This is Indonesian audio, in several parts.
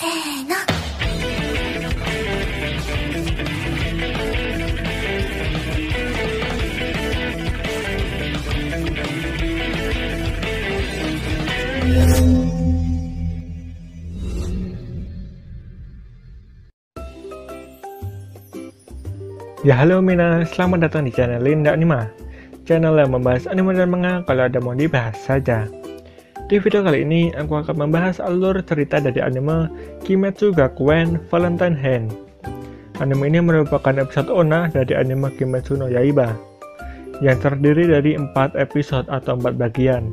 せーの。Ya halo Mina, selamat datang di channel Linda Anima. Channel yang membahas anime dan manga kalau ada mau dibahas saja Di video kali ini, aku akan membahas alur cerita dari anime Kimetsu Gakuen Valentine Hand. Anime ini merupakan episode ONA dari anime Kimetsu no Yaiba Yang terdiri dari 4 episode atau 4 bagian.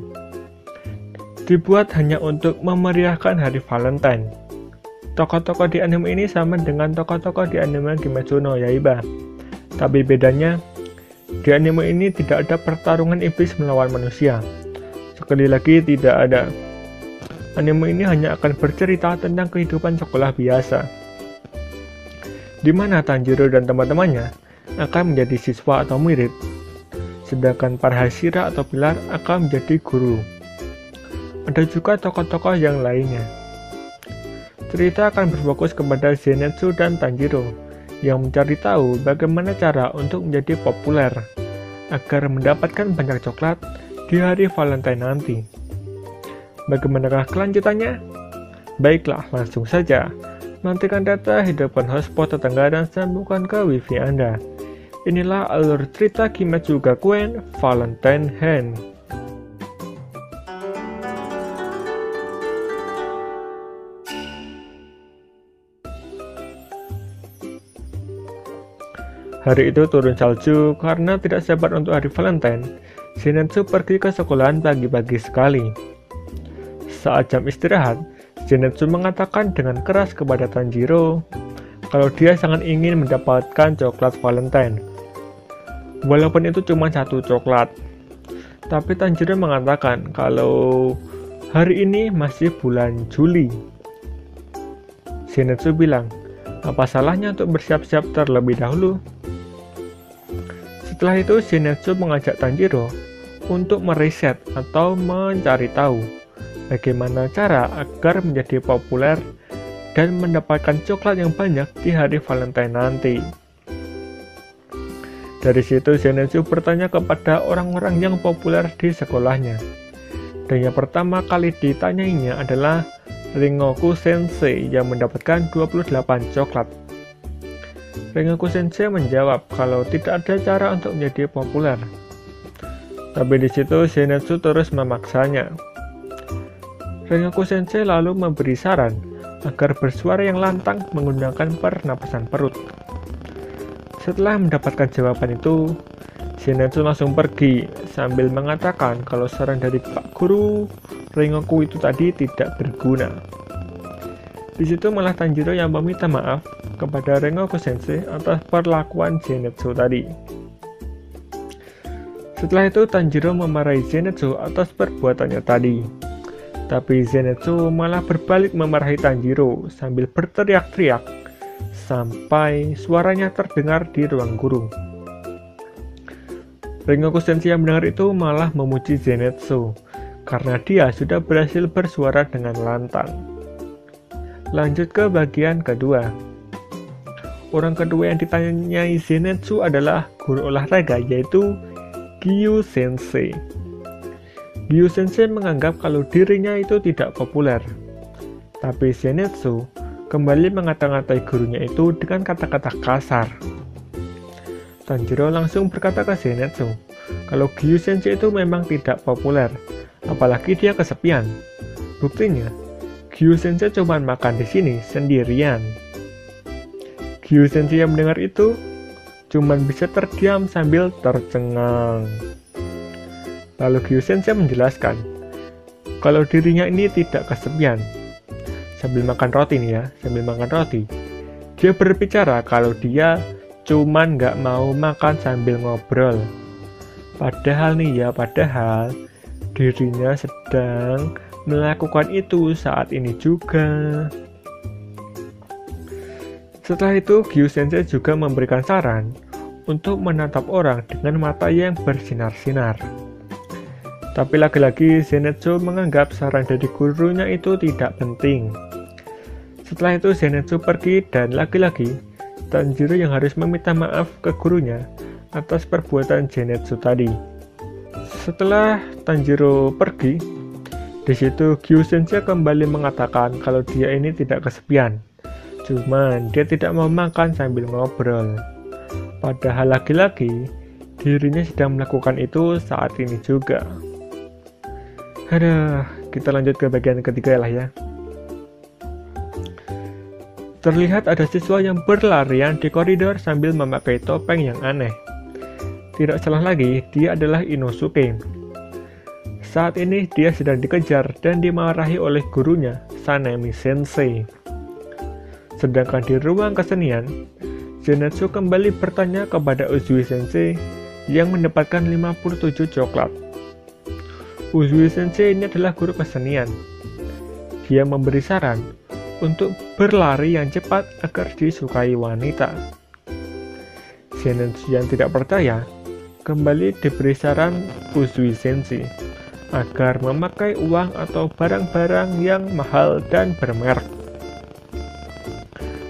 Dibuat hanya untuk memeriahkan hari Valentine. Tokoh-tokoh di anime ini sama dengan tokoh-tokoh di anime Kimetsu no Yaiba. Tapi bedanya, di anime ini tidak ada pertarungan iblis melawan manusia. Sekali lagi tidak ada. Anime ini hanya akan bercerita tentang kehidupan sekolah biasa. Di mana Tanjiro dan teman-temannya akan menjadi siswa atau murid, sedangkan para Hashira atau Pilar akan menjadi guru. Ada juga tokoh-tokoh yang lainnya. Cerita akan berfokus kepada Zenitsu dan Tanjiro, yang mencari tahu bagaimana cara untuk menjadi populer agar mendapatkan banyak coklat di hari Valentine nanti. Bagaimanakah kelanjutannya? Baiklah, langsung saja. Nantikan data, hidupkan hotspot tetangga dan sambungkan ke wifi Anda. Inilah alur cerita Kimetsu Gakuen Valentine Hand. Hari itu turun salju karena tidak sabar untuk hari Valentine. Zenitsu pergi ke sekolahan pagi-pagi sekali. Saat jam istirahat, Zenitsu mengatakan dengan keras kepada Tanjiro kalau dia sangat ingin mendapatkan coklat Valentine. Walaupun itu cuma satu coklat. Tapi Tanjiro mengatakan kalau hari ini masih bulan Juli. Zenitsu bilang, apa salahnya untuk bersiap-siap terlebih dahulu? Setelah itu, Shinetsu mengajak Tanjiro untuk meriset atau mencari tahu bagaimana cara agar menjadi populer dan mendapatkan coklat yang banyak di hari Valentine nanti. Dari situ, Zenitsu bertanya kepada orang-orang yang populer di sekolahnya. Dan yang pertama kali ditanyainya adalah Ringoku Sensei yang mendapatkan 28 coklat. Rengoku Sensei menjawab kalau tidak ada cara untuk menjadi populer. Tapi di situ Zenitsu terus memaksanya. Rengoku Sensei lalu memberi saran agar bersuara yang lantang menggunakan pernapasan perut. Setelah mendapatkan jawaban itu, Zenitsu langsung pergi sambil mengatakan kalau saran dari Pak Guru Rengoku itu tadi tidak berguna. Di situ malah Tanjiro yang meminta maaf kepada Rengoku Sensei atas perlakuan Zenitsu tadi. Setelah itu Tanjiro memarahi Zenitsu atas perbuatannya tadi. Tapi Zenitsu malah berbalik memarahi Tanjiro sambil berteriak-teriak sampai suaranya terdengar di ruang guru. Rengoku Sensei yang mendengar itu malah memuji Zenitsu karena dia sudah berhasil bersuara dengan lantang. Lanjut ke bagian kedua. Orang kedua yang ditanyai Zenitsu adalah guru olahraga yaitu Gyu Sensei. Gyu Sensei menganggap kalau dirinya itu tidak populer. Tapi Zenitsu kembali mengata-ngatai gurunya itu dengan kata-kata kasar. Tanjiro langsung berkata ke Zenitsu kalau Gyu Sensei itu memang tidak populer, apalagi dia kesepian. Buktinya, Gyu Sensei cuma makan di sini sendirian. Gyu Sensei yang mendengar itu cuma bisa terdiam sambil tercengang. Lalu Gyu Sensei menjelaskan kalau dirinya ini tidak kesepian. Sambil makan roti nih ya, sambil makan roti. Dia berbicara kalau dia cuman nggak mau makan sambil ngobrol. Padahal nih ya, padahal dirinya sedang melakukan itu saat ini juga. Setelah itu, Gyu Sensei juga memberikan saran untuk menatap orang dengan mata yang bersinar-sinar. Tapi lagi-lagi Zenitsu menganggap saran dari gurunya itu tidak penting. Setelah itu Zenitsu pergi dan lagi-lagi Tanjiro yang harus meminta maaf ke gurunya atas perbuatan Zenitsu tadi. Setelah Tanjiro pergi, di situ Gyu Sensei kembali mengatakan kalau dia ini tidak kesepian. Cuman dia tidak mau makan sambil ngobrol. Padahal lagi-lagi dirinya sedang melakukan itu saat ini juga. Ada, kita lanjut ke bagian ketiga lah ya. Terlihat ada siswa yang berlarian di koridor sambil memakai topeng yang aneh. Tidak salah lagi, dia adalah Inosuke. Saat ini dia sedang dikejar dan dimarahi oleh gurunya, Sanemi Sensei. Sedangkan di ruang kesenian, Zenitsu kembali bertanya kepada Uzui Sensei yang mendapatkan 57 coklat. Uzui Sensei ini adalah guru kesenian. Dia memberi saran untuk berlari yang cepat agar disukai wanita. Zenitsu yang tidak percaya kembali diberi saran Uzui Sensei agar memakai uang atau barang-barang yang mahal dan bermerek.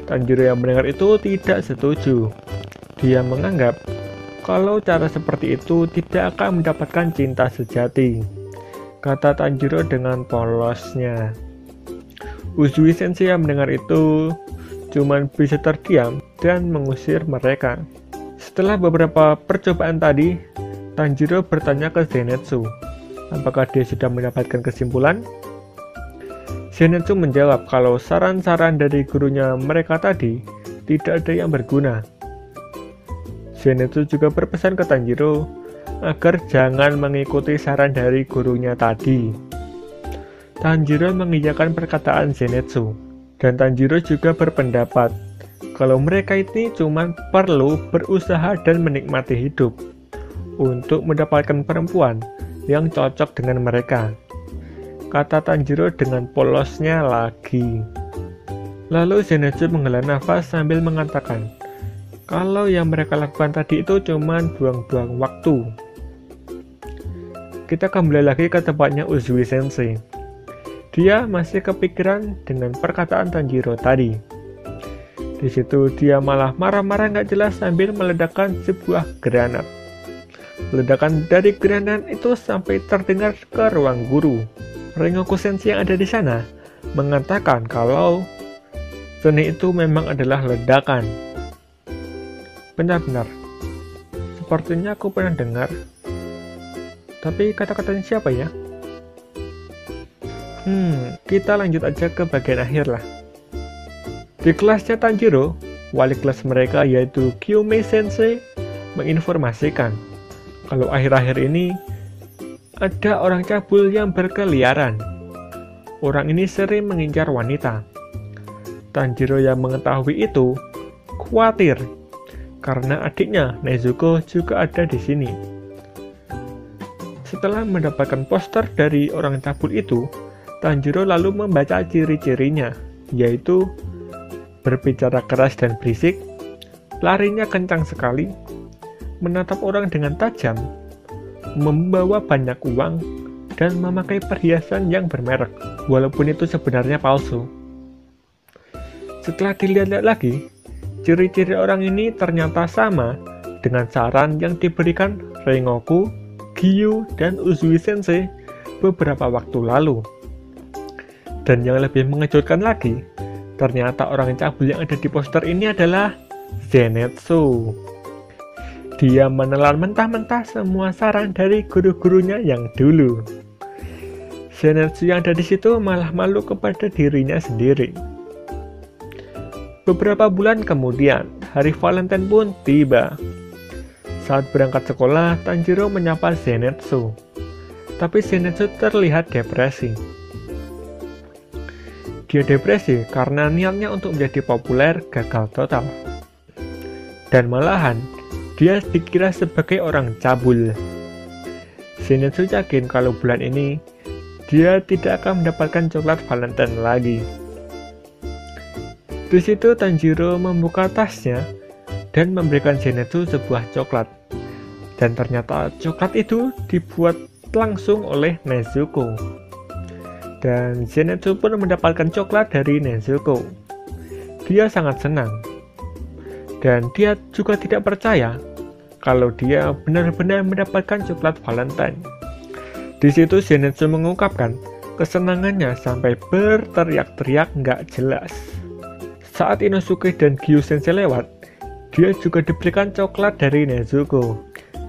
Tanjiro yang mendengar itu tidak setuju. Dia menganggap kalau cara seperti itu tidak akan mendapatkan cinta sejati. Kata Tanjiro dengan polosnya. Uzui Sensei yang mendengar itu cuman bisa terdiam dan mengusir mereka. Setelah beberapa percobaan tadi, Tanjiro bertanya ke Zenitsu, apakah dia sudah mendapatkan kesimpulan? Zenitsu menjawab kalau saran-saran dari gurunya mereka tadi tidak ada yang berguna. Zenitsu juga berpesan ke Tanjiro agar jangan mengikuti saran dari gurunya tadi. Tanjiro mengiyakan perkataan Zenitsu, dan Tanjiro juga berpendapat kalau mereka ini cuma perlu berusaha dan menikmati hidup untuk mendapatkan perempuan yang cocok dengan mereka. Kata Tanjiro dengan polosnya lagi. Lalu Zenitsu menghela nafas sambil mengatakan, kalau yang mereka lakukan tadi itu cuma buang-buang waktu. Kita kembali lagi ke tempatnya Uzui Sensei. Dia masih kepikiran dengan perkataan Tanjiro tadi. Di situ dia malah marah-marah nggak jelas sambil meledakkan sebuah granat. Ledakan dari granat itu sampai terdengar ke ruang guru. Rengoku Sensei yang ada di sana mengatakan kalau seni itu memang adalah ledakan. Benar-benar. Sepertinya aku pernah dengar. Tapi kata-katanya siapa ya? Hmm, kita lanjut aja ke bagian akhir lah. Di kelasnya Tanjiro, wali kelas mereka yaitu Kyume Sensei menginformasikan kalau akhir-akhir ini ada orang cabul yang berkeliaran. Orang ini sering mengincar wanita. Tanjiro yang mengetahui itu khawatir karena adiknya Nezuko juga ada di sini. Setelah mendapatkan poster dari orang cabul itu, Tanjiro lalu membaca ciri-cirinya, yaitu berbicara keras dan berisik, larinya kencang sekali, menatap orang dengan tajam, membawa banyak uang, dan memakai perhiasan yang bermerek, walaupun itu sebenarnya palsu. Setelah dilihat-lihat lagi, ciri-ciri orang ini ternyata sama dengan saran yang diberikan Rengoku, Giyu, dan Uzui Sensei beberapa waktu lalu. Dan yang lebih mengejutkan lagi, ternyata orang cabul yang ada di poster ini adalah Zenetsu. Dia menelan mentah-mentah semua saran dari guru-gurunya yang dulu. Zenetsu yang ada di situ malah malu kepada dirinya sendiri. Beberapa bulan kemudian, hari Valentine pun tiba. Saat berangkat sekolah, Tanjiro menyapa Zenetsu. Tapi Zenetsu terlihat depresi. Dia depresi karena niatnya untuk menjadi populer gagal total. Dan malahan, dia dikira sebagai orang cabul. Zenitsu yakin kalau bulan ini dia tidak akan mendapatkan coklat Valentine lagi. Di situ Tanjiro membuka tasnya dan memberikan Zenitsu sebuah coklat. Dan ternyata coklat itu dibuat langsung oleh Nezuko. Dan Zenitsu pun mendapatkan coklat dari Nezuko. Dia sangat senang. Dan dia juga tidak percaya kalau dia benar-benar mendapatkan coklat Valentine. Di situ Zenitsu mengungkapkan kesenangannya sampai berteriak-teriak nggak jelas. Saat Inosuke dan Gyu Sensei lewat, dia juga diberikan coklat dari Nezuko.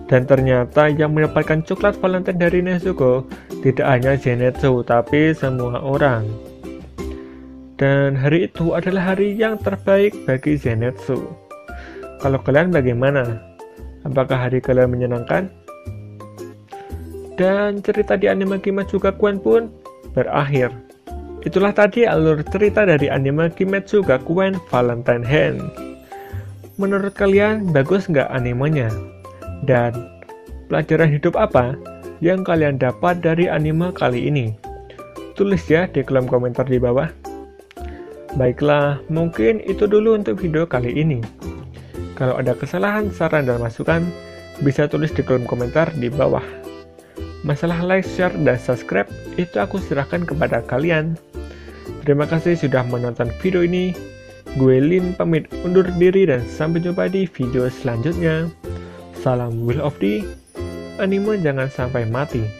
Dan ternyata yang mendapatkan coklat Valentine dari Nezuko tidak hanya Zenitsu, tapi semua orang. Dan hari itu adalah hari yang terbaik bagi Zenitsu. Kalau kalian bagaimana? Apakah hari kalian menyenangkan? Dan cerita di anime Kimetsuga Kuen pun berakhir. Itulah tadi alur cerita dari anime Kimetsuga Kuen Valentine Hand. Menurut kalian bagus nggak animenya? Dan pelajaran hidup apa yang kalian dapat dari anime kali ini? Tulis ya di kolom komentar di bawah. Baiklah, mungkin itu dulu untuk video kali ini. Kalau ada kesalahan, saran, dan masukan, bisa tulis di kolom komentar di bawah. Masalah like, share, dan subscribe itu aku serahkan kepada kalian. Terima kasih sudah menonton video ini. Gue Lin pamit undur diri dan sampai jumpa di video selanjutnya. Salam Will of the Anime jangan sampai mati.